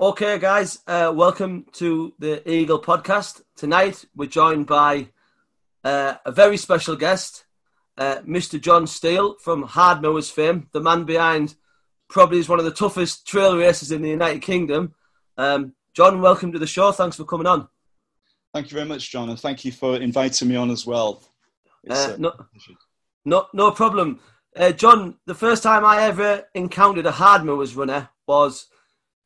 Okay, guys, uh, welcome to the Eagle podcast. Tonight we're joined by uh, a very special guest, uh, Mr. Jon Steele from Hardmoors fame, the man behind probably is one of the toughest trail races in the United Kingdom. Um, Jon, welcome to the show. Thanks for coming on. Thank you very much, John, and thank you for inviting me on as well. Uh, no, no, no problem. Uh, Jon, the first time I ever encountered a Hardmoors runner was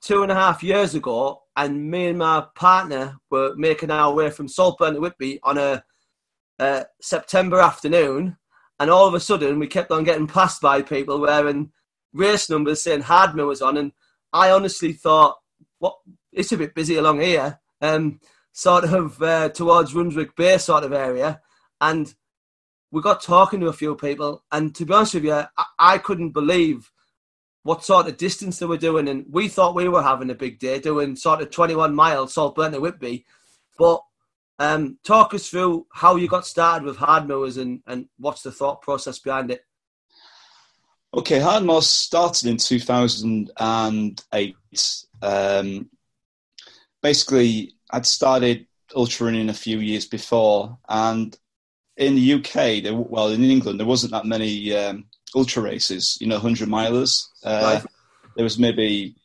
two and a half years ago, and me and my partner were making our way from Saltburn to Whitby on a, a September afternoon, and all of a sudden we kept on getting passed by people wearing race numbers saying Hardmoors on, and I honestly thought, what? It's a bit busy along here, um, sort of uh, towards Runswick Bay sort of area, and we got talking to a few people, and to be honest with you, I, I couldn't believe what sort of distance they were doing, and we thought we were having a big day doing sort of 21 miles Saltburn to Whitby. But um, talk us through how you got started with Hardmoors and, and what's the thought process behind it. Okay, Hardmoors started in 2008. Um, basically, I'd started ultra running a few years before, and in the UK, there, well, in England, there wasn't that many um, ultra races, you know, 100 milers. Uh, right. There was maybe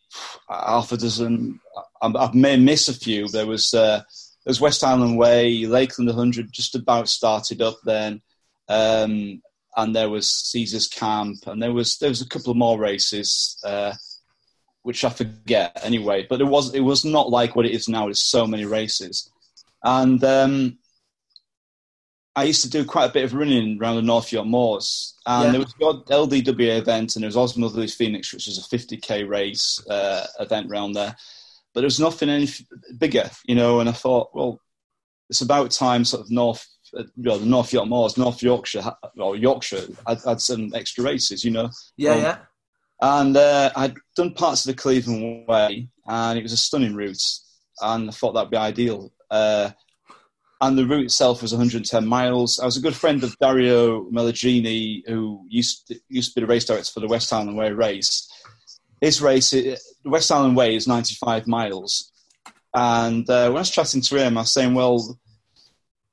half a dozen. I, I may miss a few. There was, uh, there was West Highland Way, Lakeland 100 just about started up then. Um, and there was Caesar's Camp, and there was there was a couple of more races, uh, which I forget anyway. But it was it was not like what it is now. There's so many races, and um, I used to do quite a bit of running around the North York Moors, and yeah. there was the LDWA event, and there was Osmond Phoenix, which was a 50k race uh, event around there. But there was nothing any bigger, you know. And I thought, well, it's about time, sort of North, uh, well, North York Moors, North Yorkshire, or Yorkshire, had, had some extra races, you know. Yeah, um, yeah. And uh, I'd done parts of the Cleveland Way, and it was a stunning route, and I thought that'd be ideal. Uh, and the route itself was 110 miles. I was a good friend of Dario Melaragni, who used to, used to be the race director for the West Highland Way race. His race, the West Highland Way, is 95 miles. And uh, when I was chatting to him, I was saying, "Well,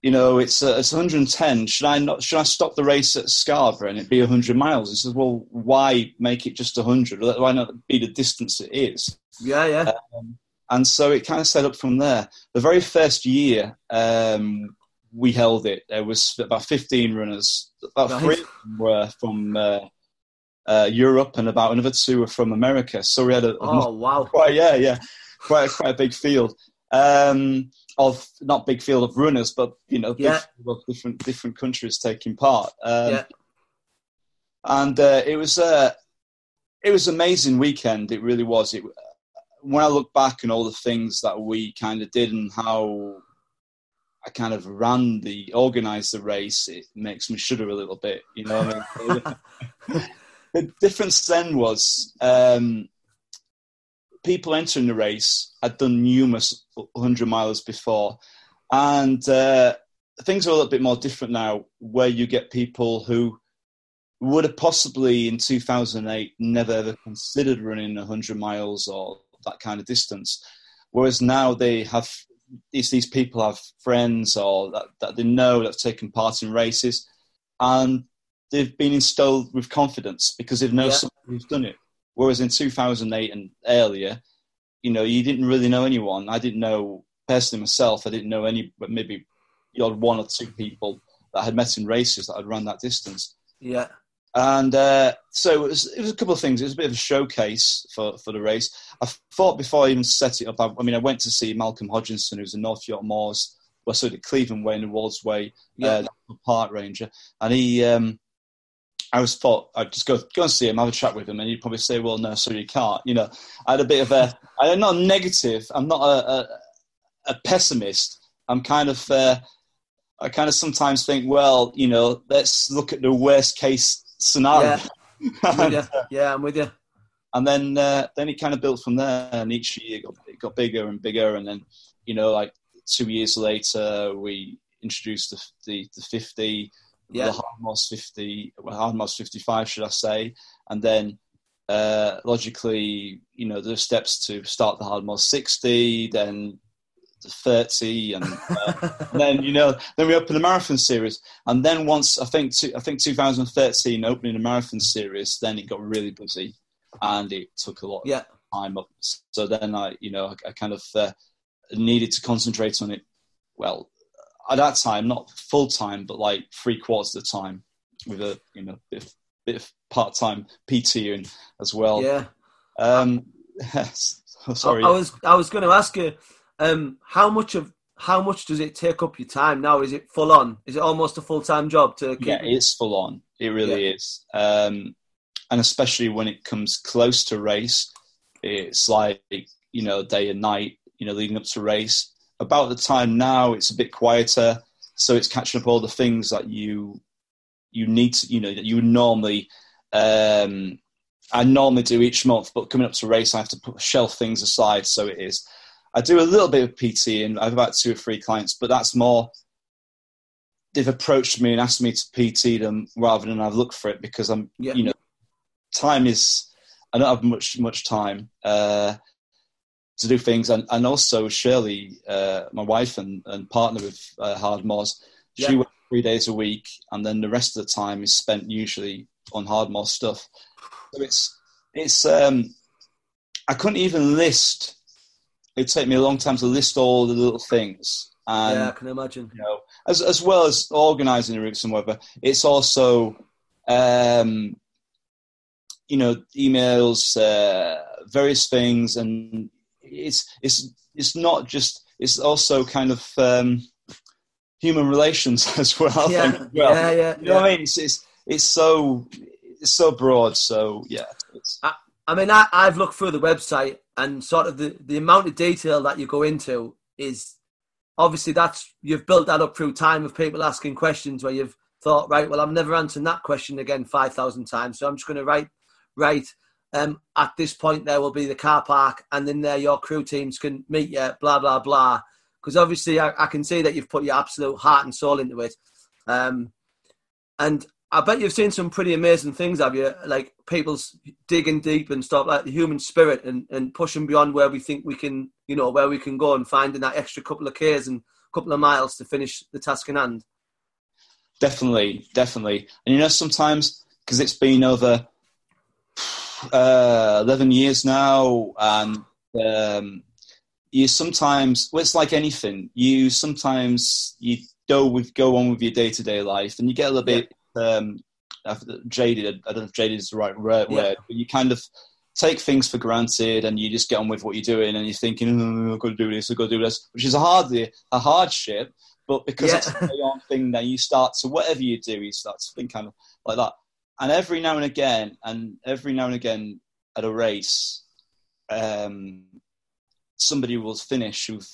you know, it's uh, it's 110. Should I not? Should I stop the race at Scarborough and it be 100 miles?" He says, "Well, why make it just 100? Why not be the distance it is?" Yeah, yeah. Um, and so it kind of set up from there. The very first year um, we held it, there was about 15 runners. About nice. three were from uh, uh, Europe, and about another two were from America. So we had a oh wow, quite yeah, yeah, quite quite a big field um, of not big field of runners, but you know, yeah. different different countries taking part. Um, yeah. And uh, it was a uh, it was amazing weekend. It really was. It when I look back and all the things that we kind of did and how I kind of ran the organised the race, it makes me shudder a little bit. You know, I mean? the difference then was um, people entering the race had done numerous hundred miles before, and uh, things are a little bit more different now, where you get people who would have possibly in 2008 never ever considered running 100 miles or that kind of distance. Whereas now they have these these people have friends or that, that they know that have taken part in races, and they've been instilled with confidence because they've known yeah. someone who's done it. Whereas in 2008 and earlier, you know, you didn't really know anyone. I didn't know personally myself. I didn't know any, but maybe you had one or two people that I had met in races that had run that distance. Yeah. And uh, so it was, it was, a couple of things. It was a bit of a showcase for, for the race. I thought before I even set it up, I, I mean, I went to see Malcolm Hodgkinson, who's a North York Moors, well, so the Cleveland Way and the Wolds Way, yeah. uh, park ranger. And he, um, I was thought I'd just go go and see him, have a chat with him, and he'd probably say, "Well, no, sorry, you can't." You know, I had a bit of a, I'm not negative. I'm not a, a, a pessimist. I'm kind of, uh, I kind of sometimes think, well, you know, let's look at the worst case scenario. Yeah, yeah I'm with you. And then uh, then it kind of built from there, and each year it got, it got bigger and bigger, and then you know, like two years later, we introduced the the, the 50, yeah. the Hardmoors 50, well, Hardmoors 55, should I say, and then uh, logically, you know, there's steps to start the Hardmoor 60, then the 30, and, uh, and, then you know, then we open the marathon series, and then once I think I think 2013 opening the marathon series, then it got really busy, and it took a lot yeah. of time up. So then I, you know, I, I kind of uh, needed to concentrate on it. Well, at that time, not full time, but like three quarters of the time, with a you know bit of, bit of part time PTing as well. Yeah. Um, sorry. I, I, was I was going to ask you, um, how much of how much does it take up your time now? Is it full on? Is it almost a full time job to keep? Yeah, it's full on. It really yeah. is. Um, and especially when it comes close to race, it's like you know day and night. You know, leading up to race. About the time now, it's a bit quieter, so it's catching up all the things that you you need to, you know, that you normally, um, I normally do each month, but coming up to race, I have to put shelf things aside. So it is. I do a little bit of PT and I have about two or three clients, but that's more, they've approached me and asked me to PT them rather than I've looked for it because I'm, yeah. you know, time is, I don't have much, much time. Uh, to do things, and, and also Shirley, uh, my wife and, and partner with uh, Hardmoors, she yeah three days a week, and then the rest of the time is spent usually on Hardmoor stuff. So it's it's um, I couldn't even list. It'd take me a long time to list all the little things. And, yeah, I can imagine. You know, as as well as organising the routes and whatever, it's also um, you know emails, uh, various things, and it's it's it's not just. It's also kind of um, human relations as well. Yeah, well. yeah, yeah. You know yeah. what I mean? It's, it's it's so it's so broad. So yeah. I, I, mean, I, I've looked through the website and sort of the, the amount of detail that you go into is obviously that's you've built that up through time of people asking questions where you've thought, right, well, I'm never answering that question again five thousand times, so I'm just going to write write. Um, at this point, there will be the car park, and then there your crew teams can meet you. Blah blah blah because obviously I, I, can see that you've put your absolute heart and soul into it. Um, and I bet you've seen some pretty amazing things, have you? Like people's digging deep and stuff, like the human spirit and, and pushing beyond where we think we can, you know, where we can go and finding that extra couple of k's and couple of miles to finish the task in hand. Definitely, definitely. And you know, sometimes because it's been over uh, 11 years now, and um, you sometimes well, it's like anything. You sometimes you go with go on with your day to day life, and you get a little bit um, jaded. I don't know if jaded is the right word, yeah. but you kind of take things for granted, and you just get on with what you're doing, and you're thinking, oh, "I've got to do this, I've got to do this," which is a hard a hardship. But because yeah. it's a on thing, then you start to whatever you do, you start to think kind of like that. And every now and again, and every now and again at a race, um, somebody will finish who've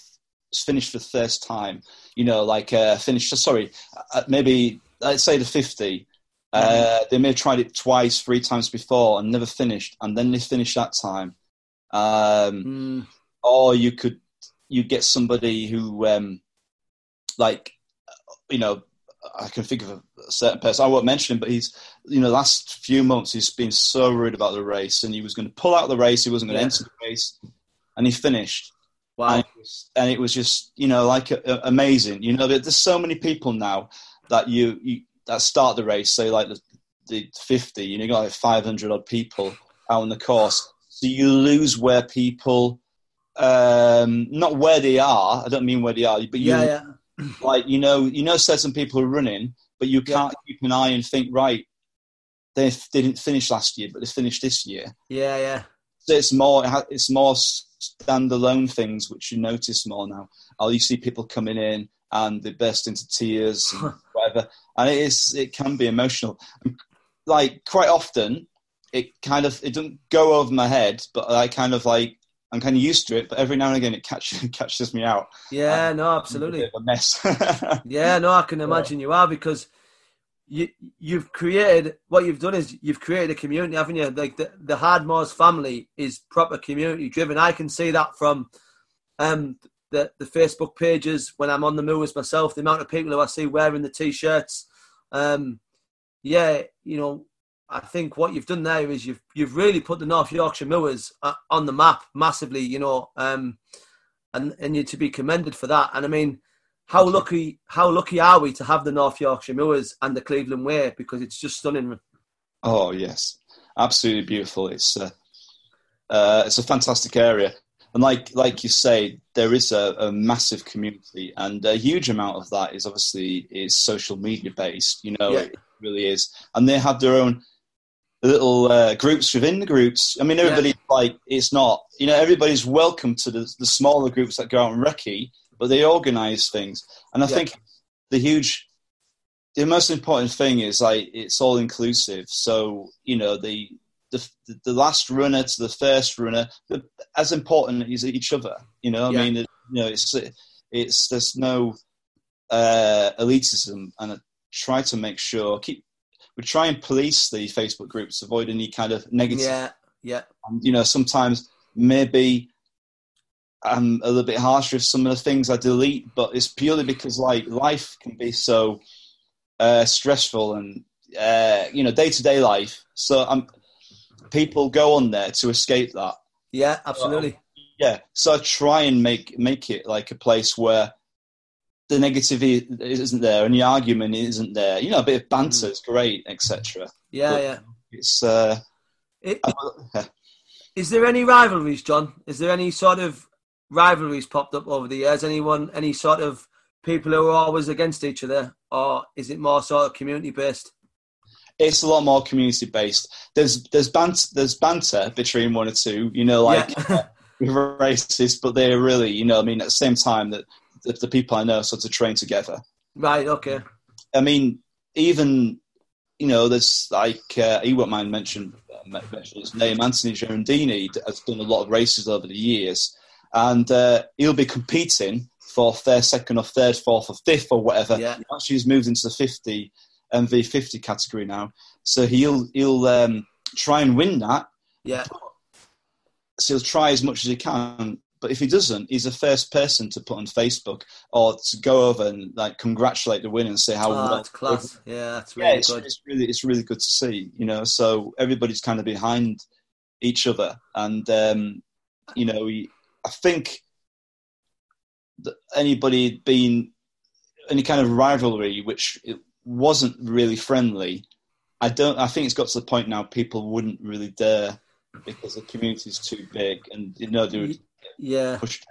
finished for the first time, you know, like uh, finish, sorry, uh, maybe let's say the 50. Uh, they may have tried it twice, three times before and never finished, and then they finish that time. Um, mm. Or you could you get somebody who, um, like, you know, I can think of a certain person. I won't mention him, but he's, you know, last few months he's been so rude about the race, and he was going to pull out the race. He wasn't going to yeah. enter the race and he finished. Wow. And it was, and it was just, you know, like uh, amazing. You know, there's so many people now that you, you that start the race, say like the, the 50, you know, you got like 500 odd people out on the course. So you lose where people, um, not where they are, I don't mean where they are, but you, yeah, yeah. like, you know, you know, certain people are running, but you can't yeah. keep an eye and think, right, they, they didn't finish last year, but they finished this year. Yeah, yeah. So it's more, it's more standalone things which you notice more now. Oh, you see people coming in and they burst into tears and whatever, and it is it can be emotional. Like quite often, it kind of it doesn't go over my head, but I kind of like I'm kind of used to it. But every now and again, it catches catches me out. Yeah, no, absolutely. a mess. yeah, no, I can imagine you are because you you've created what you've done is you've created a community, haven't you? Like the the Hardmoors family is proper community driven. I can see that from um the the Facebook pages when I'm on the moors myself. The amount of people who I see wearing the t-shirts. Um, yeah, you know, I think what you've done there is you've you've really put the North Yorkshire Moors uh, on the map massively. You know, um, and and you're to be commended for that. And I mean, how lucky how lucky are we to have the North Yorkshire Moors and the Cleveland Way because it's just stunning. Oh yes, absolutely beautiful. It's uh, uh, it's a fantastic area, and like like you say, there is a, a, massive community, and a huge amount of that is obviously is social media based. You know, yeah. it really is, and they have their own little uh, groups within the groups. I mean, everybody yeah. like it's not you know everybody's welcome to the, the smaller groups that go out and recce, but they organise things, and I yeah. think the huge. The most important thing is like it's all inclusive. So you know the the, the last runner to the first runner, as important as each other. You know, yeah. I mean, you know, it's it's there's no uh, elitism, and I try to make sure keep we try and police the Facebook groups, avoid any kind of negative. Yeah, yeah. And, you know, sometimes maybe I'm a little bit harsher with some of the things I delete, but it's purely because like life can be so uh, stressful and uh, you know day to day life. So I'm people go on there to escape that. Yeah, absolutely. yeah, so I try and make make it like a place where the negativity isn't there and the argument isn't there. You know, a bit of banter is great, etc. Yeah, but yeah. It's. Uh, it. Is there any rivalries, Jon? Is there any sort of rivalries popped up over the years? Anyone, any sort of people who are always against each other, or is it more sort of community based? It's a lot more community based. There's there's banter there's banter between one or two, you know, like yeah. races, but they're really, you know, I mean, at the same time that the, the, people I know sort of train together. Right. Okay. I mean, even you know, there's like uh, he won't mind mention uh, mention his name. Anthony Girondini has done a lot of races over the years, and uh, he'll be competing for first, second, or third, fourth, or fifth, or whatever. Yeah. He actually, he's moved into the fifty MV50 category now. So he'll he'll um, try and win that. Yeah. So he'll try as much as he can. But if he doesn't, he's the first person to put on Facebook or to go over and like congratulate the winner and say how oh, well. That's class. Yeah, that's really yeah, it's, good. It's really it's really good to see. You know, so everybody's kind of behind each other, and um, you know, we, I think that anybody being any kind of rivalry, which wasn't really friendly. I don't. I think it's got to the point now people wouldn't really dare because the community is too big, and you know they would yeah. Pushed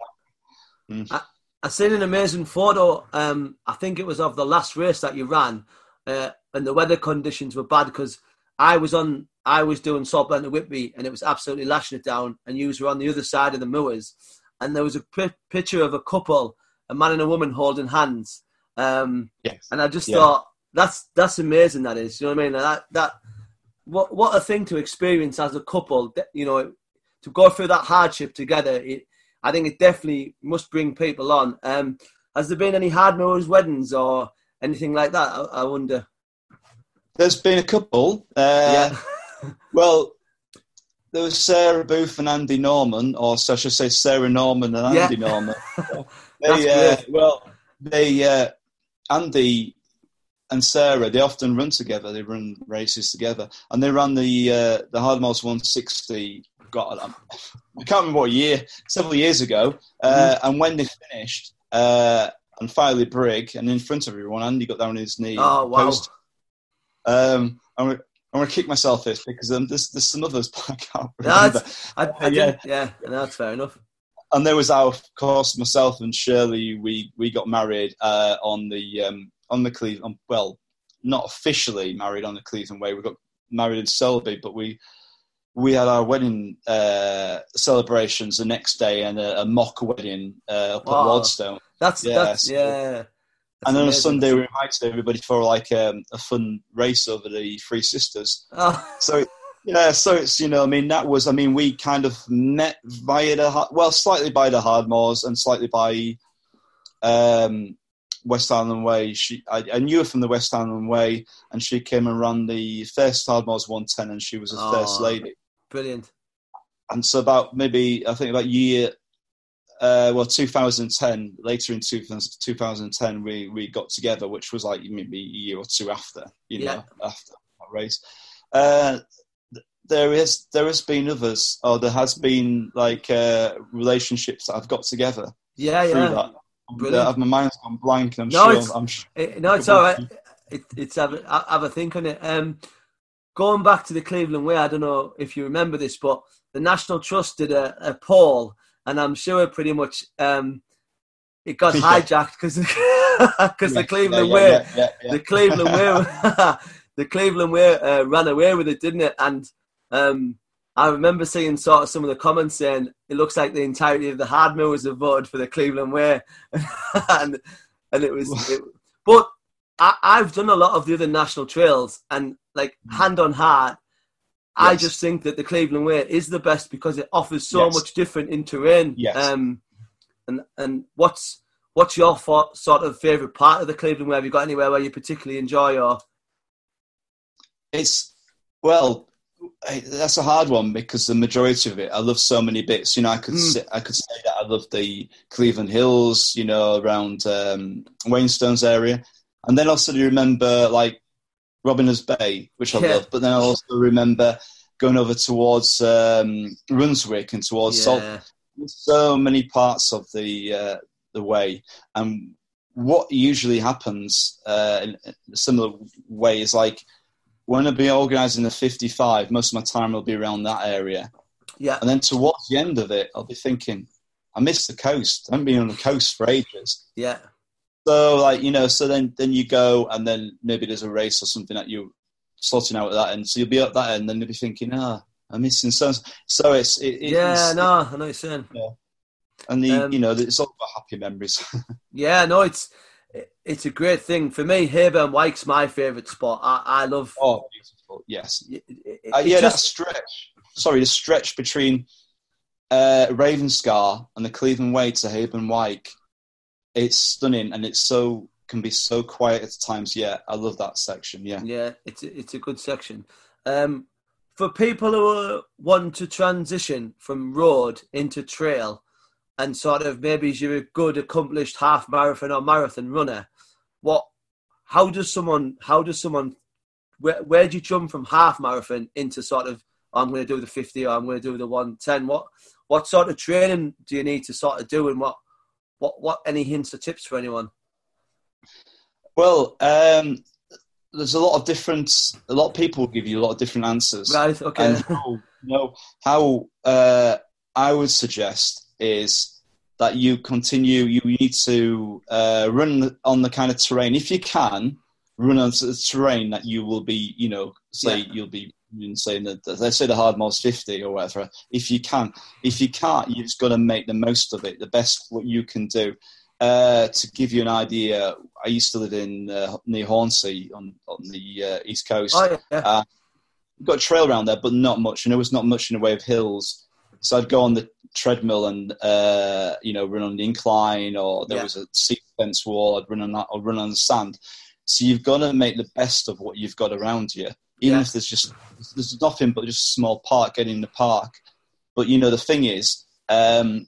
mm. I, I seen an amazing photo. Um, I think it was of the last race that you ran, uh, and the weather conditions were bad because I was on. I was doing Saltburn to Whitby, and it was absolutely lashing it down. And you were on the other side of the moors, and there was a p- picture of a couple, a man and a woman holding hands. Um, yes. And I just yeah. thought that's that's amazing. That is, you know what I mean? That that what what a thing to experience as a couple. You know, to go through that hardship together. It, I think it definitely must bring people on. Um, has there been any Hardmoors weddings or anything like that? I, I wonder. There's been a couple. Uh, yeah. well, there was Sarah Booth and Andy Norman, or so I should say Sarah Norman and Andy yeah. Norman. they, uh, well, they uh, Andy and Sarah, they often run together. They run races together, and they ran the uh, the Hardmoors 160. God, I can't remember what year, several years ago. Uh, mm-hmm. And when they finished, uh, and Filey Brigg, and in front of everyone, Andy got down on his knee. Oh wow! Post. Um, I'm, I'm going to kick myself this because um, there's there's some others, but I can't remember. That's, I, I yeah, yeah, that's fair enough. And there was our, of course, myself and Shirley. We we got married uh, on the um, on the Cleveland. Well, not officially married on the Cleveland Way. We got married in Selby, but we we had our wedding uh, celebrations the next day and a, a mock wedding uh, up wow. at Wardstone. That's yeah. That's, so, yeah. That's and then on a Sunday, we invited everybody for like um, a fun race over the Three Sisters. Oh. So yeah, so it's you know, I mean, that was, I mean, we kind of met via the well, slightly by the Hardmoors and slightly by um, West Highland Way. She, I, I, knew her from the West Highland Way, and she came and ran the first Hardmoors 110, and she was the oh, first lady. Brilliant. And so about maybe I think about year, uh, well, 2010. Later in 2010, we we got together, which was like maybe a year or two after, you know, after that race. Uh, there is there has been others, or there has been like uh, relationships that I've got together. Yeah, through yeah. that. Brilliant. Uh, my mind's gone blank. I'm No, sure. it's- I'm sure. It, no, it's all right. It, it's have a, have a think on it. Um, going back to the Cleveland Way, I don't know if you remember this, but the National Trust did a, a poll, and I'm sure pretty much um, it got Yeah. hijacked because because the Cleveland yeah, Way yeah, yeah, yeah. the Cleveland Way, the Cleveland Way uh, ran away with it, didn't it? And um, I remember seeing sort of some of the comments saying it looks like the entirety of the Hardmoors have voted for the Cleveland Way, and and it was. It, but I, I've done a lot of the other national trails, and like hand on heart. I just think that the Cleveland Way is the best because it offers so Yes. much different in terrain. Yes. Um, and and what's what's your fo- sort of favorite part of the Cleveland Way? Have you got anywhere where you particularly enjoy or? It's well, that's a hard one because the majority of it, I love so many bits. You know, I could Mm. say, I could say that I love the Cleveland Hills, you know, around um, Wainstones area, and then I also you remember like Robin Hood's Bay, which I Yeah. love. But then I also remember going over towards um, Runswick and towards Salt. Yeah, There's so many parts of the uh, the way, and what usually happens uh, in a similar way is like when I be organising the 55, most of my time will be around that area, yeah, and then towards the end of it, I'll be thinking, I miss the coast. I haven't been on the coast for ages. yeah, So like you know, so then then you go, and then maybe there's a race or something that you're sorting out at that end. So you'll be at that end, and then you'll be thinking, ah, I'm missing so. So it's it, it- yeah. it's- No, I know you're saying. Yeah. and the Um, you know it's all about happy memories. Yeah, no, it's it's a great thing for me. Hayburn Wyke's my favourite spot. I, I love. oh, beautiful! Yes, it- it- uh, yeah, that just- stretch. Sorry, the stretch between uh, Ravenscar and the Cleveland Way to Hayburn Wyke. It's stunning, and it's so can be so quiet at times. Yeah, I love that section. Yeah, Yeah, it's a, it's a good section. Um, for people who are, want to transition from road into trail, and sort of maybe you're a good accomplished half marathon or marathon runner, what? How does someone? How does someone? Where where do you jump from half marathon into sort of? I'm going to do the fifty or I'm going to do the one ten. What what sort of training do you need to sort of do, and what what what any hints or tips for anyone? Well, um, there's a lot of different. A lot of people give you a lot of different answers. Right. Okay. And how, you know, how uh, I would suggest is that you continue. You need to uh, run on the kind of terrain, if you can, run on the terrain that you will be. You know, say Yeah. you'll be saying that let's say the Hardmoors 50 or whatever if you can if you can't you've just got to make the most of it the best what you can do uh, to give you an idea i used to live in uh, near Hornsea on, on the uh, east coast oh yeah. We've got a trail around there, but not much. And there was not much in the way of hills. So I'd go on the treadmill and uh, you know run on the incline, or there Yeah. was a seat fence wall. I'd run on that, or run on the sand. So you've got to make the best of what you've got around you, even Yeah. if there's just there's nothing but just a small park. Getting in the park, but you know the thing is, um,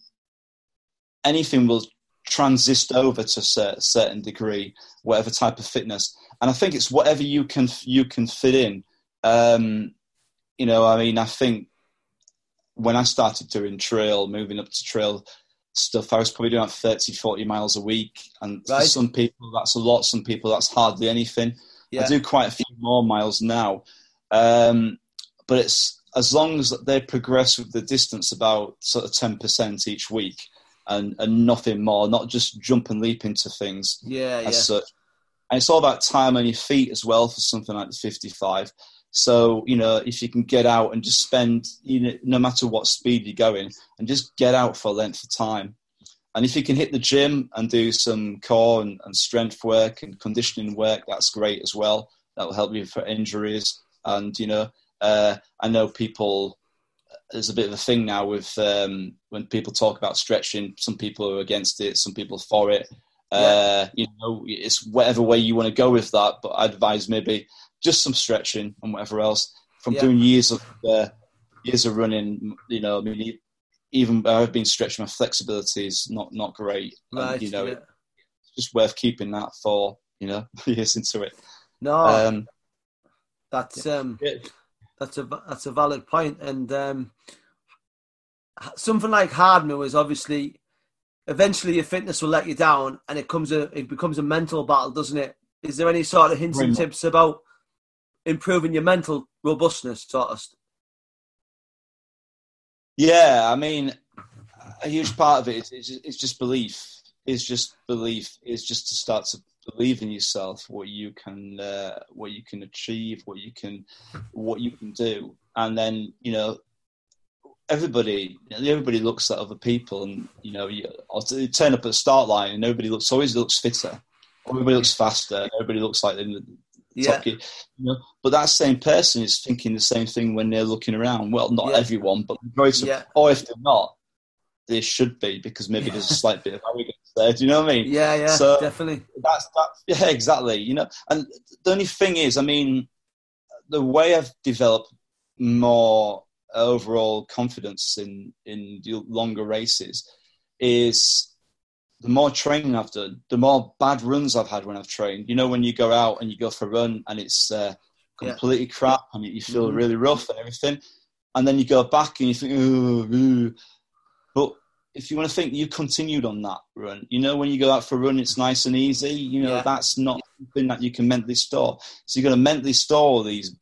anything will transist over to a certain degree, whatever type of fitness. And I think it's whatever you can you can fit in. Um, you know, I mean, I think when I started doing trail, moving up to trail stuff, I was probably doing like 30, 40 miles a week. And Right. for some people, that's a lot. Some people, that's hardly anything. Yeah. I do quite a few more miles now. Um, but it's as long as they progress with the distance about sort of 10% each week and, and nothing more, not just jump and leap into things Yeah, yeah. such. And it's all about time on your feet as well for something like the 55. So, you know, if you can get out and just spend, you know, no matter what speed you're going, and just get out for a length of time. And if you can hit the gym and do some core and, and strength work and conditioning work, that's great as well. That will help you for injuries. And, you know, uh, I know people, there's a bit of a thing now with um, when people talk about stretching, some people are against it, some people for it. Uh, you know, it's whatever way you want to go with that. But I advise maybe just some stretching and whatever else. From Yeah. doing years of uh, years of running, you know, I mean, even I've been stretching my flexibility is not not great. And, you know, yeah. it's just worth keeping that for you know years into it. No, Um, that's um, that's a that's a valid point. and um, something like Hardmoor is obviously eventually your fitness will let you down, and it comes a it becomes a mental battle, doesn't it? Is there any sort of hints and tips about improving your mental robustness, sort of? Yeah, I mean, a huge part of it is, just belief. Is just belief. Is just to start to believe in yourself, what you can, uh, what you can achieve, what you can, what you can do, and then you know, everybody, everybody looks at other people, and you know, you, you turn up at the start line, and nobody looks always looks fitter, everybody looks faster, everybody looks like the yeah. you know. But that same person is thinking the same thing when they're looking around. Well, not yeah. everyone, but most, yeah. or if they're not, they should be because maybe there's a slight bit of arrogance there. Do you know what I mean? Yeah, yeah, so definitely. That's that. Yeah, exactly. You know, and the only thing is, I mean, the way I've developed more overall confidence in in longer races is the more training I've done, the more bad runs I've had when I've trained. You know, when you go out and you go for a run and it's uh, completely yeah. crap and you feel mm-hmm. really rough and everything, and then you go back and you think, ooh, ooh. but if you want to think you continued on that run, you know, when you go out for a run, it's nice and easy. You know, yeah. that's not something that you can mentally store. So you've got to mentally store these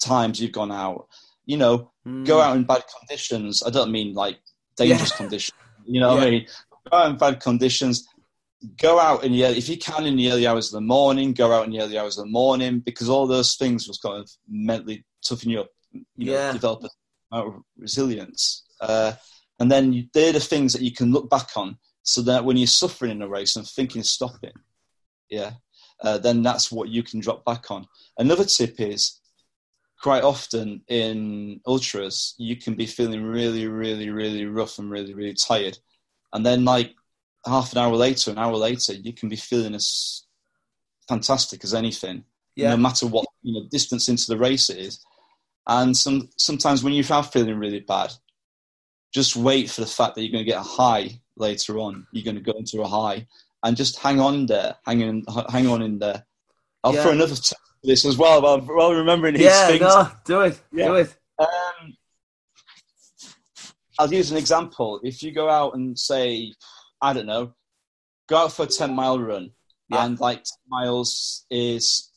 times you've gone out. You know, mm. go out in bad conditions. I don't mean like dangerous yeah. conditions. You know yeah. I mean? Out in bad conditions. Go out in the if you can in the early hours of the morning. Go out in the early hours of the morning because all those things will kind of mentally toughen you up. You know, yeah. develop a amount of resilience. Uh, and then you, they're the things that you can look back on so that when you're suffering in a race and thinking stopping, yeah, uh, then that's what you can drop back on. Another tip is quite often in ultras, you can be feeling really, really, really rough and really, really tired. And then, like half an hour later, an hour later, you can be feeling as fantastic as anything, yeah. no matter what you know distance into the race it is. And some sometimes when you are feeling really bad, just wait for the fact that you're going to get a high later on. You're going to go into a high and just hang on there, hang on, hang on in there. I'll yeah. throw another t- this as well while, while remembering these yeah, things. No, do it, yeah. do it. Um, I'll use an example. If you go out and say, I don't know, go out for a 10 mile run yeah. and like 10 miles is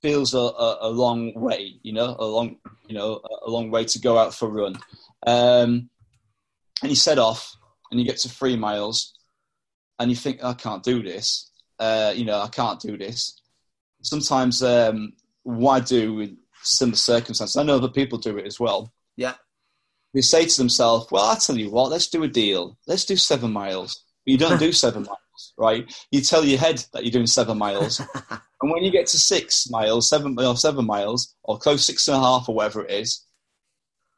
feels a, a, a, long way, you know, a long, you know, a long way to go out for a run. Um, and you set off and you get to three miles and you think, I can't do this. Uh, you know, I can't do this. Sometimes um, I do in similar circumstances, I know other people do it as well. Yeah. They say to themselves, well, I'll tell you what, let's do a deal. Let's do seven miles. But you don't do seven miles, right? You tell your head that you're doing seven miles. and when you get to six miles, seven, or seven miles, or close six and a half, or whatever it is,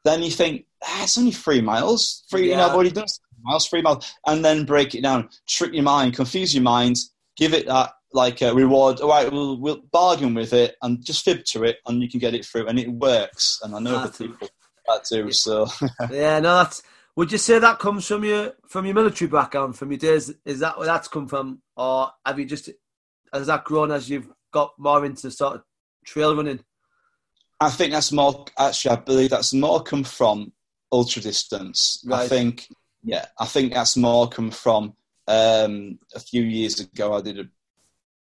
then you think, ah, it's only three miles. Three, yeah. you know, I've already done miles, three miles, and then break it down, trick your mind, confuse your mind, give it that like a reward. All right, we'll, we'll bargain with it and just fib to it, and you can get it through, and it works. And I know the people that do. So yeah, no, that's. Would you say that comes from your from your military background, from your days? Is that where that's come from, or have you just has that grown as you've got more into sort of trail running? I think that's more. Actually, I believe that's more come from ultra distance. Right. I think, yeah, I think that's more come from um, a few years ago. I did a,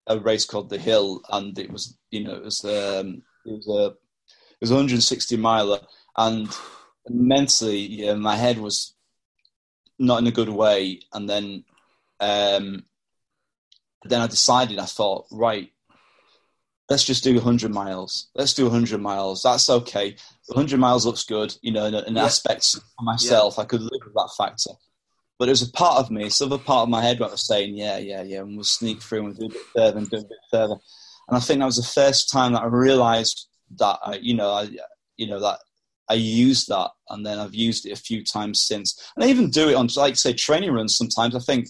a, race called the Hill, and it was, you know, it was um, it was a it was a 160 miler, and mentally, yeah, my head was not in a good way, and then um, then I decided. I thought, right, let's just do 100 miles. Let's do 100 miles. That's okay. 100 miles looks good, you know, in, in yeah. aspects of myself. Yeah. I could live with that factor. But there's a part of me, some other part of my head that was saying, yeah, yeah, yeah, and we'll sneak through and do a bit further and do a bit further. And I think that was the first time that I realized that, I, you know, I, you know, that I used that and then I've used it a few times since. And I even do it on, like, say, training runs sometimes. I think,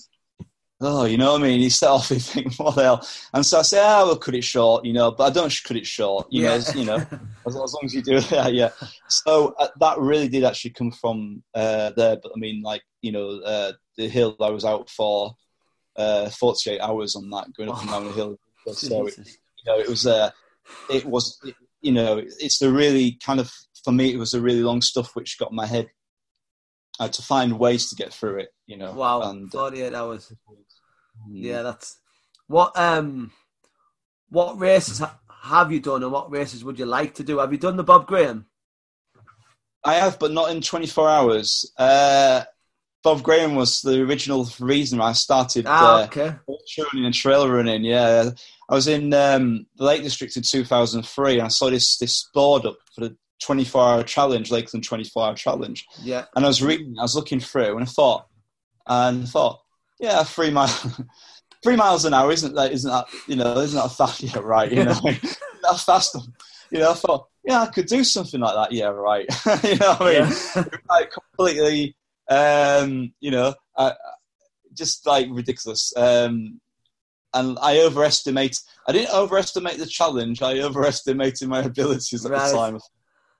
oh, you know what I mean? You set off and think, what the hell? And so I say, ah, oh, we'll cut it short, you know, but I don't cut it short, you yeah. know, you know, as, as, long as you do that, yeah. So uh, that really did actually come from uh, there. But I mean, like, you know, uh, the hill I was out for uh, 48 hours on that, going up oh, and down the hill. So, it, you know, it was, uh, it was, it, you know, it's the really kind of for me it was the really long stuff which got my head. I had to find ways to get through it, you know. Wow, and, uh, forty-eight hours. mm. Yeah, that's what. Um, what races ha- have you done, and what races would you like to do? Have you done the Bob Graham? I have, but not in 24 hours. Uh, Bob Graham was the original reason I started Ah, uh, okay. ultra running and trail running. Yeah, I was in um, the Lake District in 2003, and I saw this this board up for the 24 hour challenge, Lakeland 24 hour challenge. Yeah, And I was reading, I was looking through, and I thought, and I thought, yeah, three miles, three miles an hour isn't that? Isn't that you know? Isn't that fast? Yeah, right. You know, that's fast. You know, I thought, yeah, I could do something like that. Yeah, right. you know, what I mean, yeah. like completely, um, you know, uh, just like ridiculous. Um, and I overestimate. I didn't overestimate the challenge. I overestimated my abilities at Right. the time.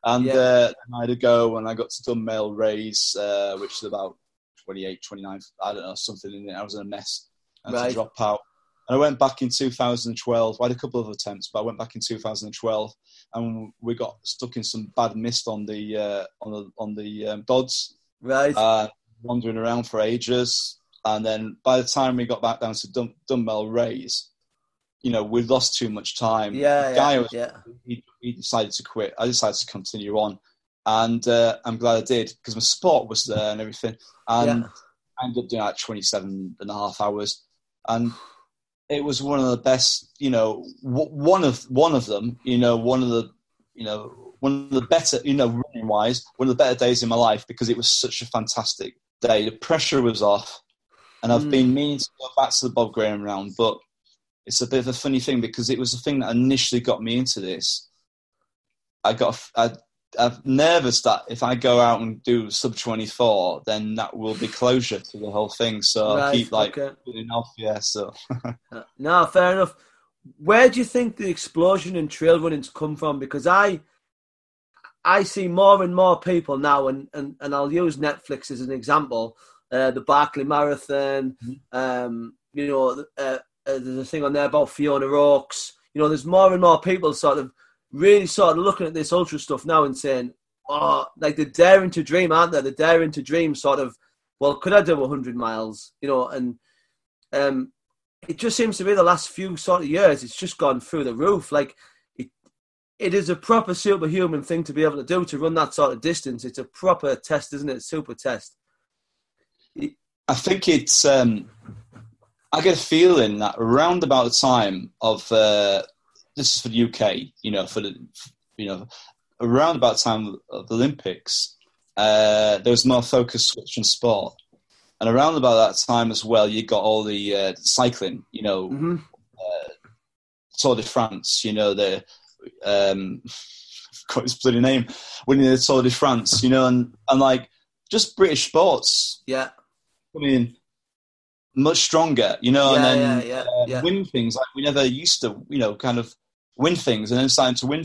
And Yeah. uh, I had a go, and I got to Dunmail raise, uh, which is about 28, 29, I don't know, something in it. I was in a mess. I had Right. to drop out. And I went back in 2012. I had a couple of attempts, but I went back in 2012, and we got stuck in some bad mist on the uh, on the on the um, Dodds, right. uh, wandering around for ages. And then by the time we got back down to Dun- Dunmail Raise, you know, we lost too much time. yeah, the guy yeah, was yeah. he, he decided to quit. I decided to continue on, and uh, I'm glad I did because my support was there and everything. And Yeah. I ended up doing like 27 and a half hours, and it was one of the best. You know, w- one of one of them. You know, one of the you know one of the better. You know, running wise, one of the better days in my life because it was such a fantastic day. The pressure was off, and I've Mm. been meaning to go back to the Bob Graham round, but it's a bit of a funny thing because it was the thing that initially got me into this. I got I, I'm nervous that if I go out and do sub 24, then that will be closure to the whole thing. So I'll keep like okay. putting off. Yeah, so Uh, No, fair enough. Where do you think the explosion in trail running's come from? Because I, I see more and more people now, and, and, and I'll use Netflix as an example. Uh, the Barkley Marathon, um, you know, uh, uh, there's a thing on there about Fiona Oakes. You know, there's more and more people sort of really sort of looking at this ultra stuff now and saying, oh, like they're daring to dream, aren't they? They're daring to dream, sort of. Well, could I do 100 miles? You know, and um, it just seems to be the last few sort of years, it's just gone through the roof. Like it, it is a proper superhuman thing to be able to do to run that sort of distance. It's a proper test, isn't it? Super test. I think it's. Um, I get a feeling that around about the time of uh, this is for the UK, you know, for the you know, around about the time of the Olympics, uh, there was more focus switch on sport, and around about that time as well, you got all the uh, cycling, you know, hmm Tour de France, you know, the um, got his bloody name, winning the Tour de France, you know, and, and like just British sports. Yeah, coming much stronger, you know, Yeah, and then yeah, yeah, uh, win things. Like we never used to, you know, kind of win things and then starting to win